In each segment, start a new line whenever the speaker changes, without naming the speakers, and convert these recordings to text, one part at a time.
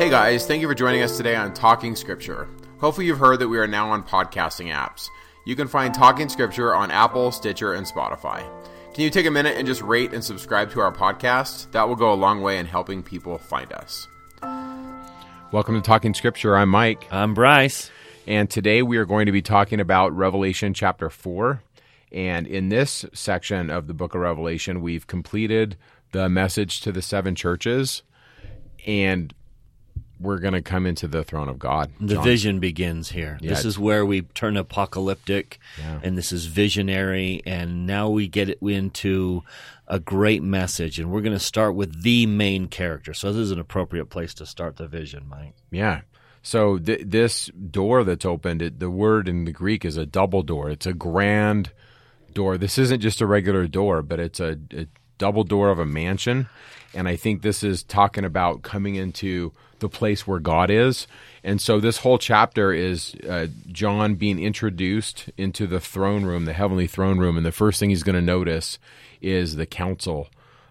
Hey guys, thank you for joining us today on Talking Scripture. Hopefully, you've heard that we are now on podcasting apps. You can find Talking Scripture on Apple, Stitcher, and Spotify. Can you take a minute and just rate and subscribe to our podcast? That will go a long way in helping people find us. Welcome to Talking Scripture. I'm Mike.
I'm Bryce.
And today we are going to be talking about Revelation chapter 4. And in this section of the book of Revelation, we've completed the message to the seven churches. And we're going to come into the throne of God.
The
John.
vision begins here.
Yeah.
This is where we turn apocalyptic,
Yeah.
and this is visionary, and now we get into a great message, and we're going to start with the main character. So this is an appropriate place to start the vision, Mike.
Yeah. So th- this door that's opened, it, the word in the Greek is a double door. It's a grand door. This isn't just a regular door, but it's a, a double door of a mansion. And I think this is talking about coming into the place where God is. And so this whole chapter is uh, John being introduced into the throne room, the heavenly throne room. And the first thing he's going to notice is the council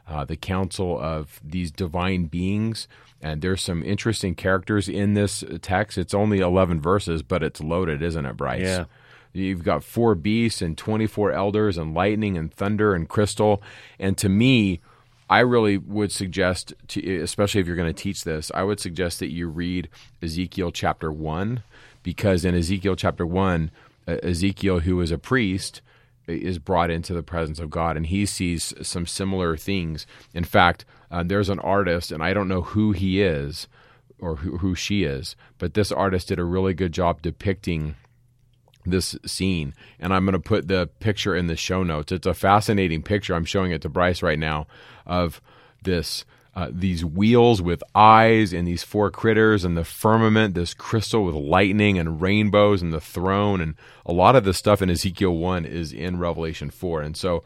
uh, the council of these divine beings. And there's some interesting characters in this text. It's only 11 verses, but it's loaded, isn't it, Bryce?
Yeah.
You've got four beasts and 24 elders and lightning and thunder and crystal. And to me, I really would suggest, to, especially if you're going to teach this, I would suggest that you read Ezekiel chapter 1, because in Ezekiel chapter 1, uh, Ezekiel, who is a priest, is brought into the presence of God, and he sees some similar things. In fact, uh, there's an artist, and I don't know who he is or who, who she is, but this artist did a really good job depicting this scene. And I'm going to put the picture in the show notes. It's a fascinating picture. I'm showing it to Bryce right now of this. Uh, these wheels with eyes and these four critters and the firmament, this crystal with lightning and rainbows and the throne and a lot of the stuff in Ezekiel one is in Revelation four. And so,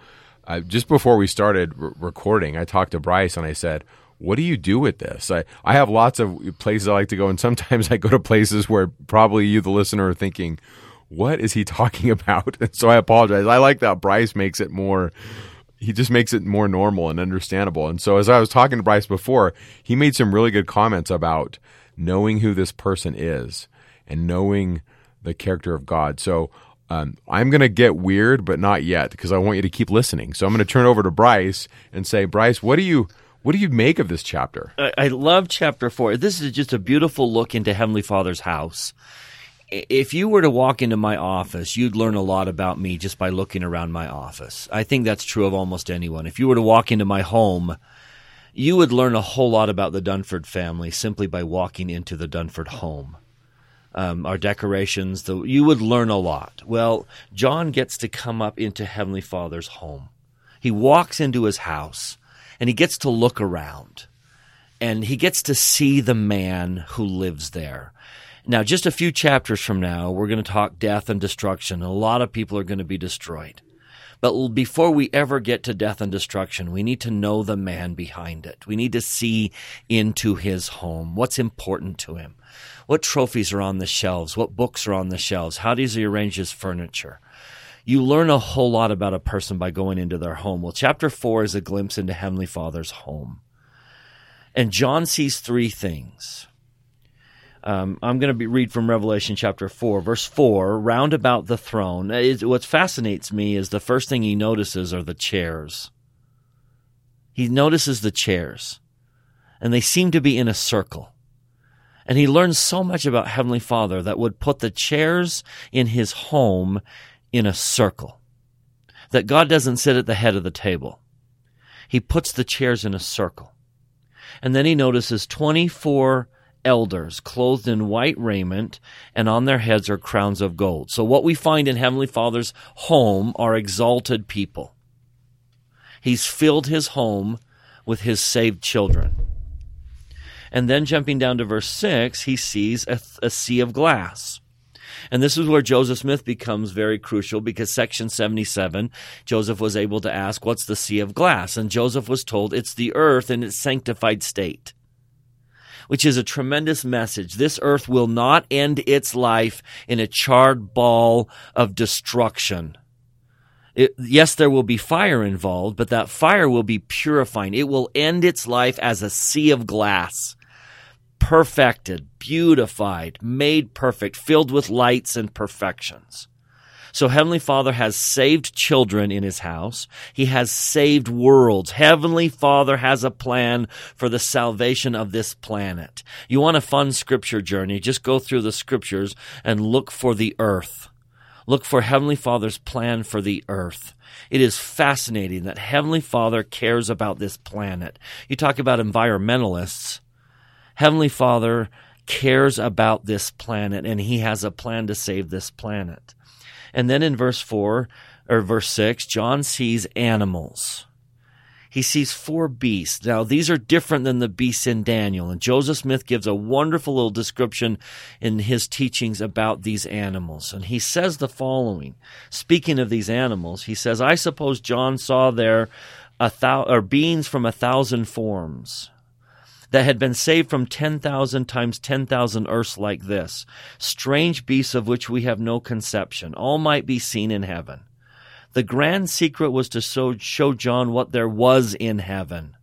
uh, just before we started r- recording, I talked to Bryce and I said, "What do you do with this?" I I have lots of places I like to go, and sometimes I go to places where probably you, the listener, are thinking, "What is he talking about?" And so I apologize. I like that Bryce makes it more he just makes it more normal and understandable. And so, as I was talking to Bryce before, he made some really good comments about knowing who this person is and knowing the character of God. So, um, I'm going to get weird, but not yet, because I want you to keep listening. So, I'm going to turn over to Bryce and say, Bryce, what do you what do you make of this chapter?
I, I love chapter four. This is just a beautiful look into Heavenly Father's house. If you were to walk into my office, you'd learn a lot about me just by looking around my office. I think that's true of almost anyone. If you were to walk into my home, you would learn a whole lot about the Dunford family simply by walking into the Dunford home. Um, our decorations, the, you would learn a lot. Well, John gets to come up into Heavenly Father's home. He walks into his house and he gets to look around and he gets to see the man who lives there. Now, just a few chapters from now, we're going to talk death and destruction. A lot of people are going to be destroyed. But before we ever get to death and destruction, we need to know the man behind it. We need to see into his home. What's important to him? What trophies are on the shelves? What books are on the shelves? How does he arrange his furniture? You learn a whole lot about a person by going into their home. Well, chapter four is a glimpse into Heavenly Father's home. And John sees three things. Um, I'm going to be, read from Revelation chapter 4, verse 4, round about the throne. It, what fascinates me is the first thing he notices are the chairs. He notices the chairs, and they seem to be in a circle. And he learns so much about Heavenly Father that would put the chairs in his home in a circle. That God doesn't sit at the head of the table. He puts the chairs in a circle. And then he notices 24 elders clothed in white raiment, and on their heads are crowns of gold. So, what we find in Heavenly Father's home are exalted people. He's filled his home with his saved children. And then, jumping down to verse 6, he sees a, a sea of glass. And this is where Joseph Smith becomes very crucial because section 77, Joseph was able to ask, What's the sea of glass? And Joseph was told it's the earth in its sanctified state, which is a tremendous message. This earth will not end its life in a charred ball of destruction. It, yes, there will be fire involved, but that fire will be purifying. It will end its life as a sea of glass perfected, beautified, made perfect, filled with lights and perfections. So Heavenly Father has saved children in His house. He has saved worlds. Heavenly Father has a plan for the salvation of this planet. You want a fun scripture journey? Just go through the scriptures and look for the earth. Look for Heavenly Father's plan for the earth. It is fascinating that Heavenly Father cares about this planet. You talk about environmentalists. Heavenly Father cares about this planet and He has a plan to save this planet. And then in verse 4 or verse 6, John sees animals. He sees four beasts. Now, these are different than the beasts in Daniel. And Joseph Smith gives a wonderful little description in his teachings about these animals. And he says the following Speaking of these animals, he says, I suppose John saw there a thou- or beings from a thousand forms that had been saved from 10,000 times 10,000 earths like this, strange beasts of which we have no conception. All might be seen in heaven. The grand secret was to show John what there was in heaven.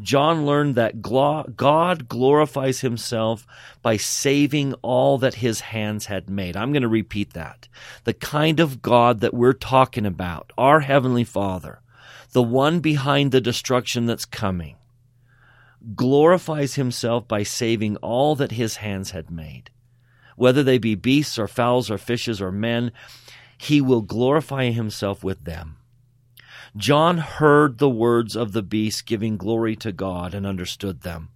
John learned that God glorifies himself by saving all that his hands had made. I'm going to repeat that. The kind of God that we're talking about, our Heavenly Father, the one behind the destruction that's coming, glorifies himself by saving all that his hands had made. Whether they be beasts or fowls or fishes or men, he will glorify himself with them. John heard the words of the beast giving glory to God and understood them.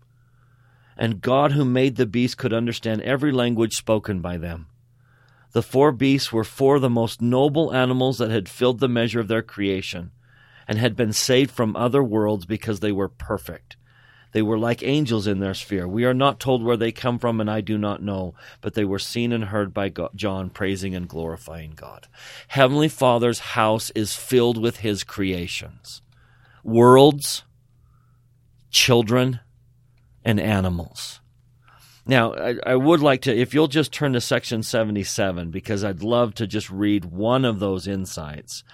And God, who made the beast, could understand every language spoken by them. The four beasts were four of the most noble animals that had filled the measure of their creation and had been saved from other worlds because they were perfect. They were like angels in their sphere. We are not told where they come from, and I do not know, but they were seen and heard by God, John praising and glorifying God. Heavenly Father's house is filled with his creations worlds, children, and animals. Now, I, I, would like to, if you'll just turn to section 77, because I'd love to just read one of those insights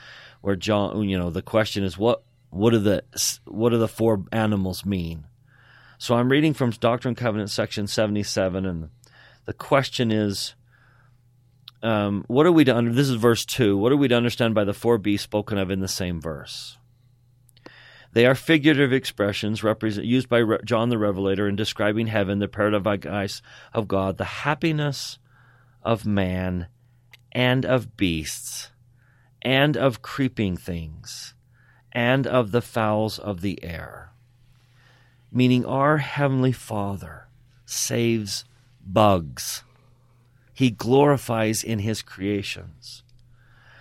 where John, you know, the question is what, what do the, what do the four animals mean? So I'm reading from Doctrine and Covenants, section 77, and the question is, um, what are we to under? This is verse two. What are we to understand by the four beasts spoken of in the same verse? They are figurative expressions used by Re- John the Revelator in describing heaven, the paradise of God, the happiness of man and of beasts, and of creeping things, and of the fowls of the air meaning our Heavenly Father saves bugs. He glorifies in His creations.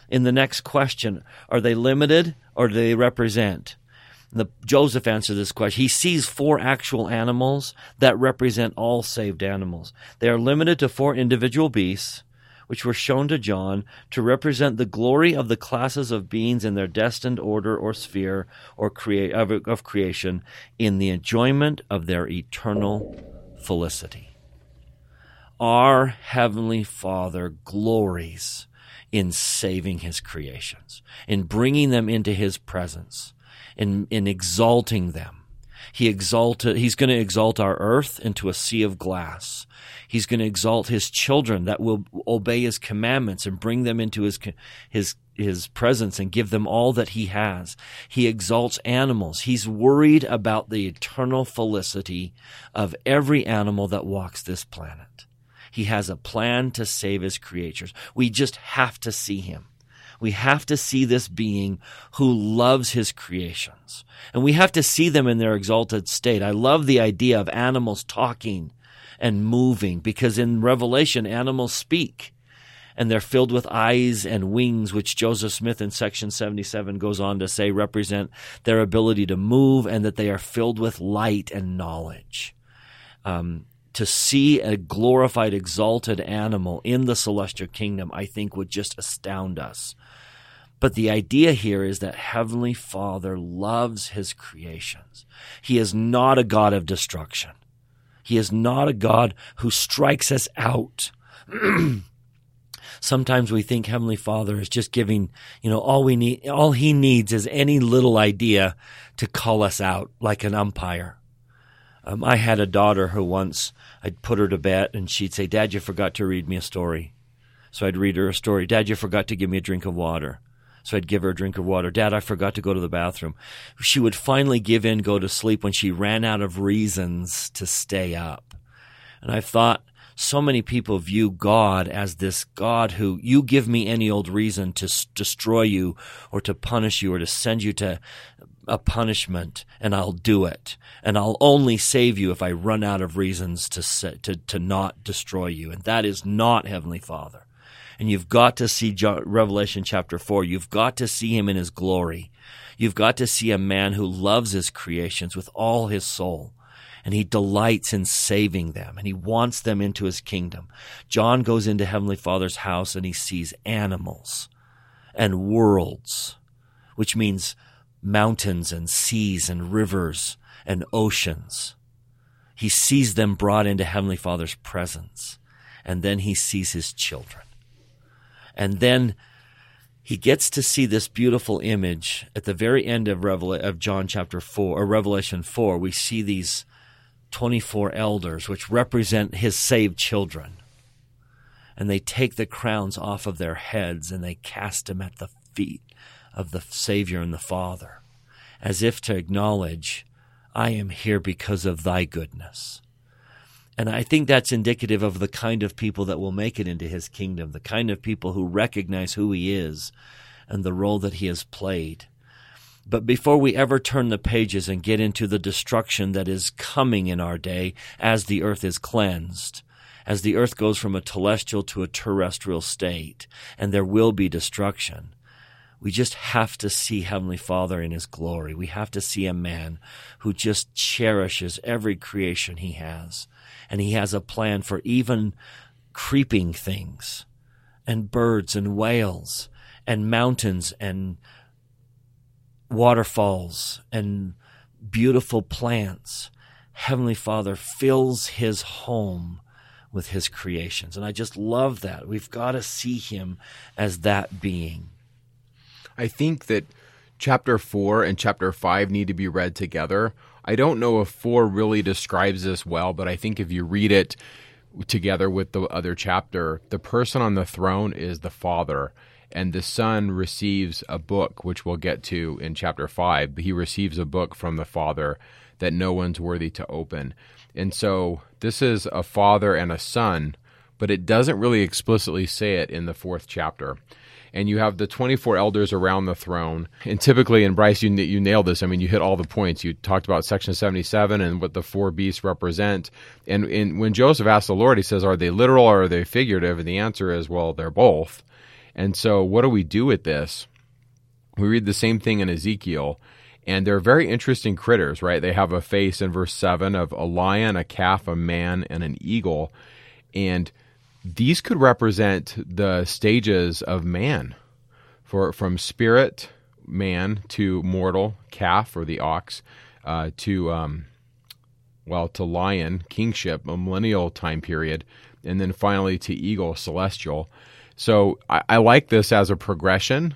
In the next question, are they limited or do they represent? The, Joseph answered this question. He sees four actual animals that represent all saved animals. They are limited to four individual beasts which were shown to John to represent the glory of the classes of beings in their destined order or sphere or crea- of, of creation in the enjoyment of their eternal felicity. Our Heavenly Father glories in saving His creations, in bringing them into His presence, in, in exalting them. He exalted, he's going to exalt our earth into a sea of glass. He's going to exalt his children that will obey his commandments and bring them into his, his, his presence and give them all that he has. He exalts animals. He's worried about the eternal felicity of every animal that walks this planet. He has a plan to save his creatures. We just have to see him. We have to see this being who loves his creations. And we have to see them in their exalted state. I love the idea of animals talking and moving because in Revelation, animals speak and they're filled with eyes and wings, which Joseph Smith in section 77 goes on to say represent their ability to move and that they are filled with light and knowledge. Um, to see a glorified, exalted animal in the celestial kingdom, I think would just astound us. But the idea here is that Heavenly Father loves His creations. He is not a God of destruction. He is not a God who strikes us out. Sometimes we think Heavenly Father is just giving, you know, all we need, all He needs is any little idea to call us out like an umpire. Um, I had a daughter who once I'd put her to bed and she'd say, Dad, you forgot to read me a story. So I'd read her a story. Dad, you forgot to give me a drink of water. So I'd give her a drink of water. Dad, I forgot to go to the bathroom. She would finally give in, go to sleep when she ran out of reasons to stay up. And I thought, so many people view God as this God who you give me any old reason to s- destroy you or to punish you or to send you to a punishment and I'll do it. And I'll only save you if I run out of reasons to, to, to not destroy you. And that is not Heavenly Father. And you've got to see Revelation chapter 4. You've got to see him in his glory. You've got to see a man who loves his creations with all his soul and he delights in saving them and he wants them into his kingdom. John goes into Heavenly Father's house and he sees animals and worlds, which means mountains and seas and rivers and oceans. He sees them brought into Heavenly Father's presence and then he sees his children. And then he gets to see this beautiful image at the very end of, Revel- of John chapter 4 or Revelation 4. We see these 24 elders, which represent his saved children. And they take the crowns off of their heads and they cast them at the feet of the Savior and the Father, as if to acknowledge, I am here because of thy goodness. And I think that's indicative of the kind of people that will make it into his kingdom, the kind of people who recognize who he is and the role that he has played. But before we ever turn the pages and get into the destruction that is coming in our day as the earth is cleansed, as the earth goes from a celestial to a terrestrial state, and there will be destruction, we just have to see Heavenly Father in His glory. We have to see a man who just cherishes every creation He has. And He has a plan for even creeping things, and birds and whales, and mountains and waterfalls and beautiful plants, Heavenly Father fills his home with his creations. And I just love that. We've got to see him as that being.
I think that chapter 4 and chapter 5 need to be read together. I don't know if 4 really describes this well, but I think if you read it together with the other chapter, the person on the throne is the Father and the son receives a book, which we'll get to in chapter 5. But He receives a book from the father that no one's worthy to open. And so this is a father and a son, but it doesn't really explicitly say it in the fourth chapter. And you have the 24 elders around the throne. And typically, in Bryce, you, you nailed this. I mean, you hit all the points. You talked about section 77 and what the four beasts represent. And, and when Joseph asked the Lord, he says, Are they literal or are they figurative? And the answer is, Well, they're both. And so, what do we do with this? We read the same thing in Ezekiel, and they're very interesting critters, right? They have a face in verse 7 of a lion, a calf, a man, and an eagle. And these could represent the stages of man for from spirit man to mortal calf or the ox uh, to um, well to lion kingship a millennial time period and then finally to eagle celestial so I, I like this as a progression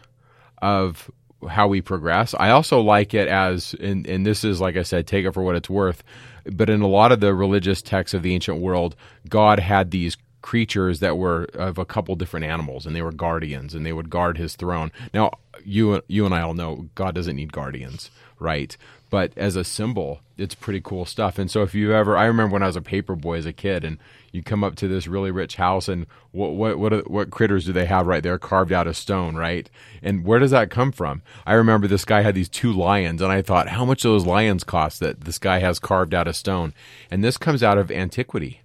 of how we progress. I also like it as, and, and this is, like I said, take it for what it's worth. But in a lot of the religious texts of the ancient world, God had these creatures that were of a couple different animals, and they were guardians, and they would guard His throne. Now, you you and I all know God doesn't need guardians, right? But as a symbol, it's pretty cool stuff. And so, if you ever, I remember when I was a paper boy as a kid, and you come up to this really rich house, and what what what what critters do they have right there carved out of stone, right? And where does that come from? I remember this guy had these two lions, and I thought, how much do those lions cost that this guy has carved out of stone? And this comes out of antiquity.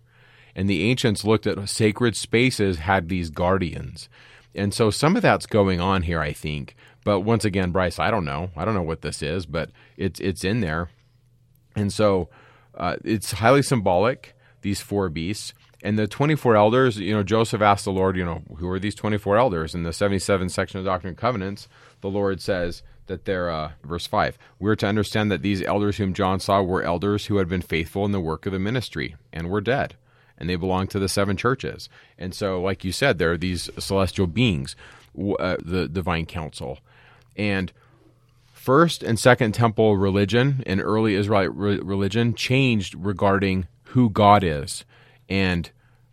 And the ancients looked at sacred spaces, had these guardians. And so some of that's going on here, I think. But once again, Bryce, I don't know. I don't know what this is, but it's it's in there, and so uh, it's highly symbolic. These four beasts and the twenty four elders. You know, Joseph asked the Lord, you know, who are these twenty four elders? In the seventy seven section of Doctrine and Covenants, the Lord says that they're uh, verse five. We're to understand that these elders whom John saw were elders who had been faithful in the work of the ministry and were dead and they belong to the seven churches. And so, like you said, there are these celestial beings, uh, the divine council, and First and Second Temple religion and early Israelite re- religion changed regarding who God is and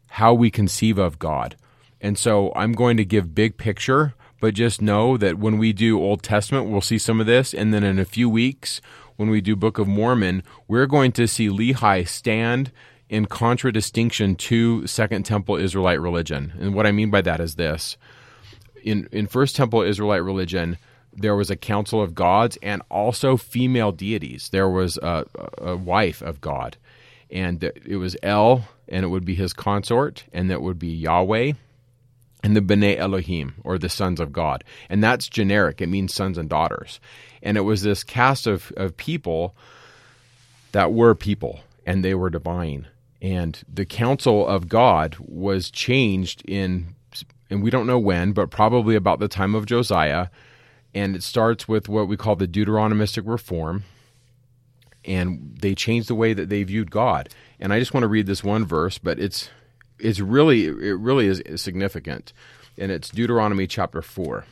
how we conceive of God. And so I'm going to give big picture, but just know that when we do Old Testament, we'll see some of this. And then in a few weeks, when we do Book of Mormon, we're going to see Lehi stand in contradistinction to Second Temple Israelite religion. And what I mean by that is this. In in First Temple Israelite religion, there was a council of gods and also female deities. There was a, a wife of God, and it was El, and it would be his consort, and that would be Yahweh, and the B'nai Elohim, or the sons of God. And that's generic, it means sons and daughters. And it was this cast of, of people that were people, and they were divine. And the council of God was changed in, and we don't know when, but probably about the time of Josiah. And it starts with what we call the Deuteronomistic reform. And they changed the way that they viewed God. And I just want to read this one verse, but it's it's really it really is significant, and it's Deuteronomy chapter four.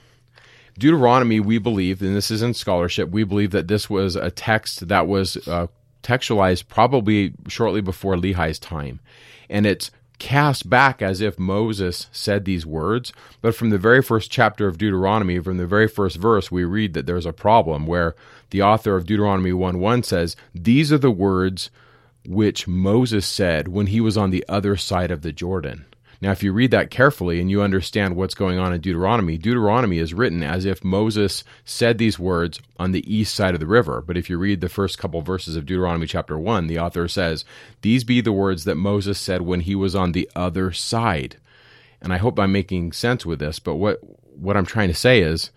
Deuteronomy, we believe, and this is in scholarship, we believe that this was a text that was uh, textualized probably shortly before Lehi's time, and it's cast back as if Moses said these words. But from the very first chapter of Deuteronomy, from the very first verse, we read that there's a problem where the author of Deuteronomy 1 1 says, These are the words which Moses said when he was on the other side of the Jordan. Now, if you read that carefully and you understand what's going on in Deuteronomy, Deuteronomy is written as if Moses said these words on the east side of the river. But if you read the first couple verses of Deuteronomy chapter 1, the author says, These be the words that Moses said when he was on the other side. And I hope I'm making sense with this, but what, what I'm trying to say is,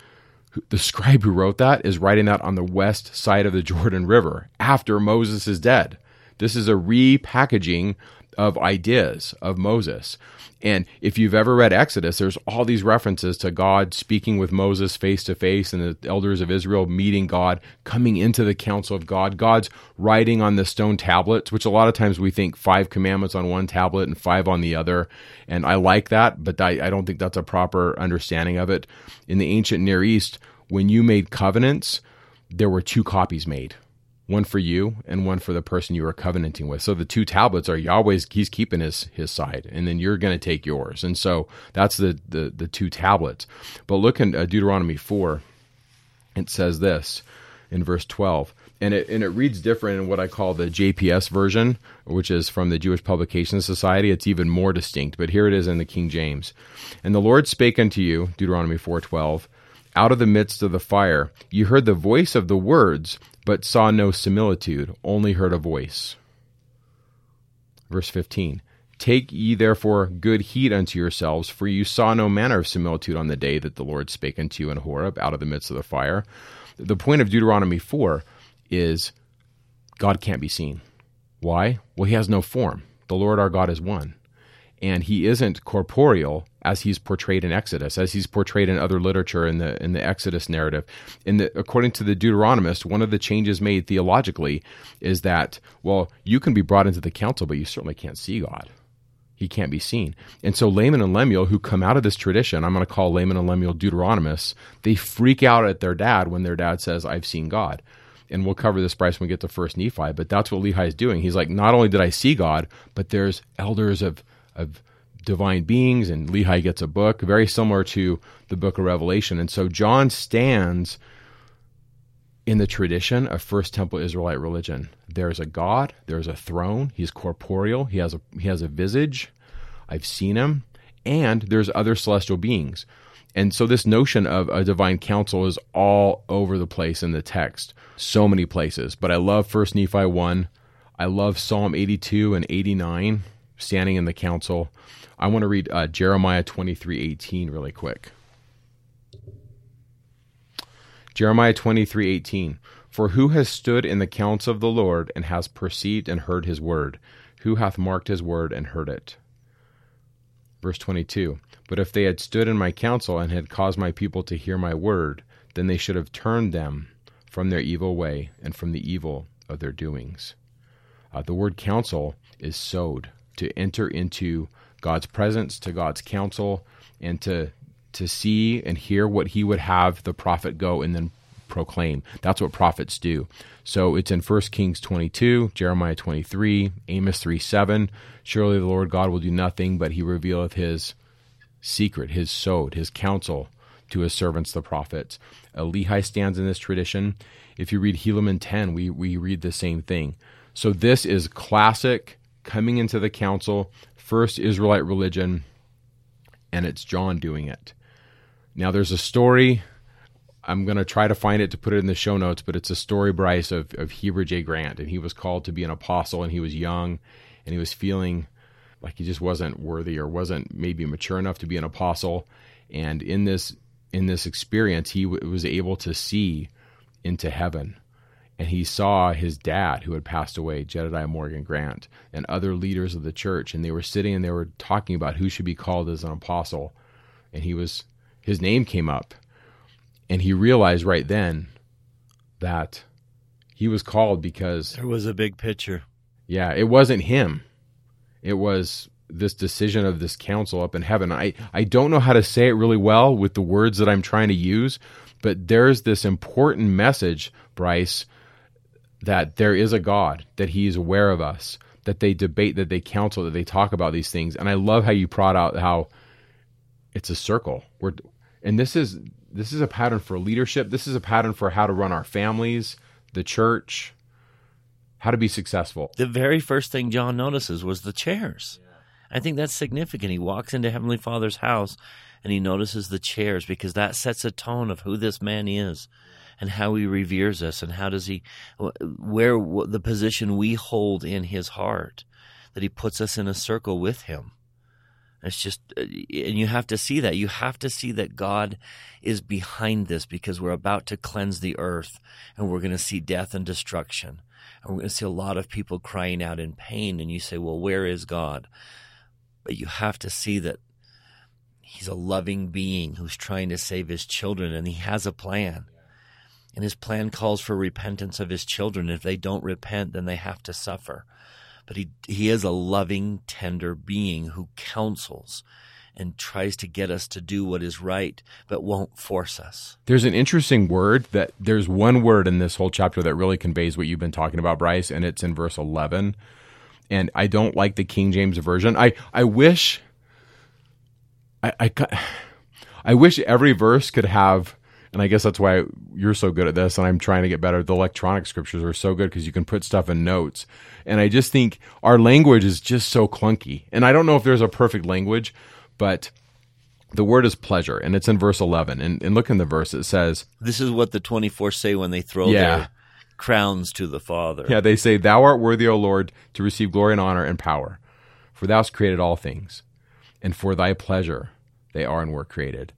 the scribe who wrote that is writing that on the west side of the Jordan River after Moses is dead. This is a repackaging of ideas of Moses. And if you've ever read Exodus, there's all these references to God speaking with Moses face to face and the elders of Israel meeting God, coming into the council of God. God's writing on the stone tablets, which a lot of times we think five commandments on one tablet and five on the other. And I like that, but I, I don't think that's a proper understanding of it. In the ancient Near East, when you made covenants, there were two copies made one for you and one for the person you are covenanting with. So the two tablets are Yahweh's he's keeping his his side and then you're going to take yours. And so that's the the the two tablets. But look in uh, Deuteronomy 4 it says this in verse 12 and it and it reads different in what I call the JPS version, which is from the Jewish Publication Society. It's even more distinct, but here it is in the King James. And the Lord spake unto you, Deuteronomy 4:12, out of the midst of the fire. You heard the voice of the words, but saw no similitude, only heard a voice. Verse 15 Take ye therefore good heed unto yourselves, for you saw no manner of similitude on the day that the Lord spake unto you in Horeb out of the midst of the fire. The point of Deuteronomy 4 is God can't be seen. Why? Well, he has no form. The Lord our God is one and he isn't corporeal as he's portrayed in Exodus, as he's portrayed in other literature in the in the Exodus narrative. In the according to the Deuteronomist, one of the changes made theologically is that well, you can be brought into the council, but you certainly can't see God. He can't be seen. And so Laman and Lemuel, who come out of this tradition, I'm going to call Laman and Lemuel Deuteronomists, they freak out at their dad when their dad says, I've seen God and we'll cover this Bryce when we get to First Nephi. But that's what Lehi is doing. He's like, not only did I see God, but there's elders of of divine beings, and Lehi gets a book very similar to the book of Revelation. And so John stands in the tradition of First Temple Israelite religion. There's a God, there's a throne, he's corporeal, he has a he has a visage. I've seen him, and there's other celestial beings. And so this notion of a divine council is all over the place in the text. So many places. But I love First Nephi 1. I love Psalm 82 and 89 standing in the council. I want to read uh, Jeremiah 23 18 really quick. Jeremiah 23 18. For who has stood in the counsel of the Lord and has perceived and heard his word? Who hath marked his word and heard it? Verse 22. But if they had stood in my counsel and had caused my people to hear my word, then they should have turned them from their evil way and from the evil of their doings. Uh, the word counsel is sod to enter into God's presence, to God's counsel, and to to see and hear what He would have the prophet go and then proclaim. That's what prophets do. So it's in 1 Kings 22, Jeremiah 23, Amos 3 7. Surely the Lord God will do nothing, but he revealeth his secret, his sod, his counsel to his servants, the prophets. Uh, Lehi stands in this tradition. If you read Helaman 10, we, we read the same thing. So this is classic coming into the council, first Israelite religion, and it's John doing it. Now there's a story. I'm going to try to find it to put it in the show notes, but it's a story, Bryce, of, of Heber J. Grant. And he was called to be an apostle, and he was young, and he was feeling like he just wasn't worthy or wasn't maybe mature enough to be an apostle. And in this in this experience, he w- was able to see into heaven. And he saw his dad, who had passed away, Jedediah Morgan Grant, and other leaders of the church. And they were sitting and they were talking about who should be called as an apostle. And he was, his name came up. And he realized right then that he was called because
there was a big picture.
Yeah, it wasn't him. It was this decision of this council up in heaven. I, I don't know how to say it really well with the words that I'm trying to use, but there's this important message, Bryce, that there is a God, that He is aware of us, that they debate, that they counsel, that they talk about these things. And I love how you brought out how it's a circle. We're, and this is this is a pattern for leadership. This is a pattern for how to run our families, the church, how to be successful.
The very first thing John notices was the chairs. I think that's significant. He walks into Heavenly Father's house and he notices the chairs because that sets a tone of who this man is and how he reveres us and how does he where the position we hold in his heart that he puts us in a circle with him. It's just uh, and you have to see that. You have to see that god is behind this because we're about to cleanse the earth and we're going to see death and destruction. And we're going to see a lot of people crying out in pain and you say well where is god? But you have to see that he's a loving being who's trying to save his children and he has a plan. And his plan calls for repentance of his children. If they don't repent, then they have to suffer. But he, he is a loving, tender being who counsels and tries to get us to do what is right, but won't force us.
There's an interesting word that there's one word in this whole chapter that really conveys what you've been talking about, Bryce, and it's in verse 11 and I don't like the King James version. I I wish I I, I wish every verse could have and I guess that's why you're so good at this and I'm trying to get better. The electronic scriptures are so good because you can put stuff in notes. And I just think our language is just so clunky. And I don't know if there's a perfect language, but the word is pleasure and it's in verse 11 and, and look in the verse it says
this is what the 24 say when they throw yeah. their crowns to the Father.
Yeah, they say, Thou art worthy, O Lord, to receive glory and honor and power, for thou hast created all things, and for thy pleasure they are and were created.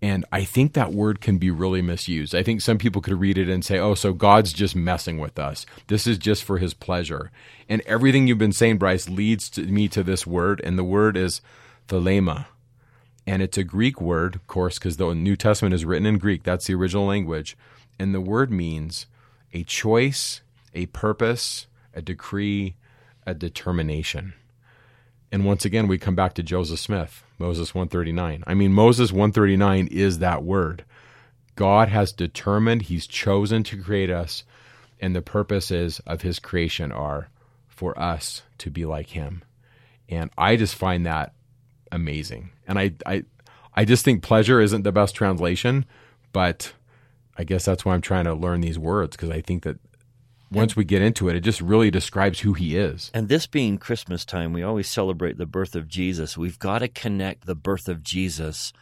And I think that word can be really misused. I think some people could read it and say, oh, so God's just messing with us. This is just for his pleasure. And everything you've been saying, Bryce, leads to me to this word, and the word is thelema. And it's a Greek word, of course, because the New Testament is written in Greek. That's the original language. And the word means a choice, a purpose, a decree, a determination. And once again, we come back to Joseph Smith, Moses 139. I mean, Moses 139 is that word. God has determined, He's chosen to create us, and the purposes of His creation are for us to be like Him. And I just find that amazing. And I, I, I just think pleasure isn't the best translation, but I guess that's why I'm trying to learn these words because I think that once we get into it, it just really describes who he is.
And this being Christmas time, we always celebrate the birth of Jesus. We've got to connect the birth of Jesus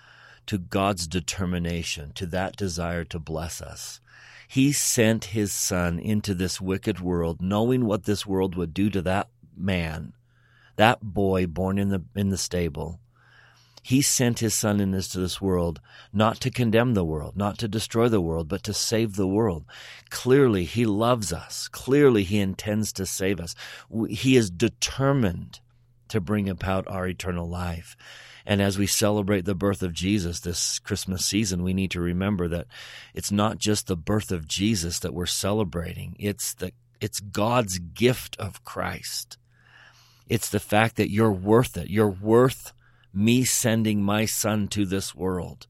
to God's determination, to that desire to bless us. He sent his son into this wicked world, knowing what this world would do to that man, that boy born in the in the stable, he sent his son into this world not to condemn the world, not to destroy the world, but to save the world. Clearly, he loves us. Clearly, he intends to save us. He is determined to bring about our eternal life. And as we celebrate the birth of Jesus this Christmas season, we need to remember that it's not just the birth of Jesus that we're celebrating. It's the it's God's gift of Christ. It's the fact that you're worth it. You're worth me sending my son to this world.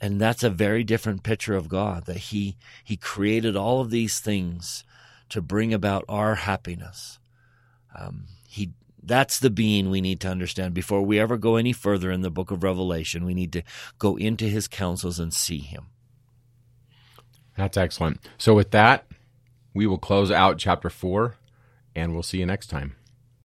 And that's a very different picture of God that he he created all of these things to bring about our happiness. Um, he that's the being we need to understand before we ever go any further in the book of Revelation. We need to go into his counsels and see him.
That's excellent. So with that, we will close out chapter 4 and we'll see you next time.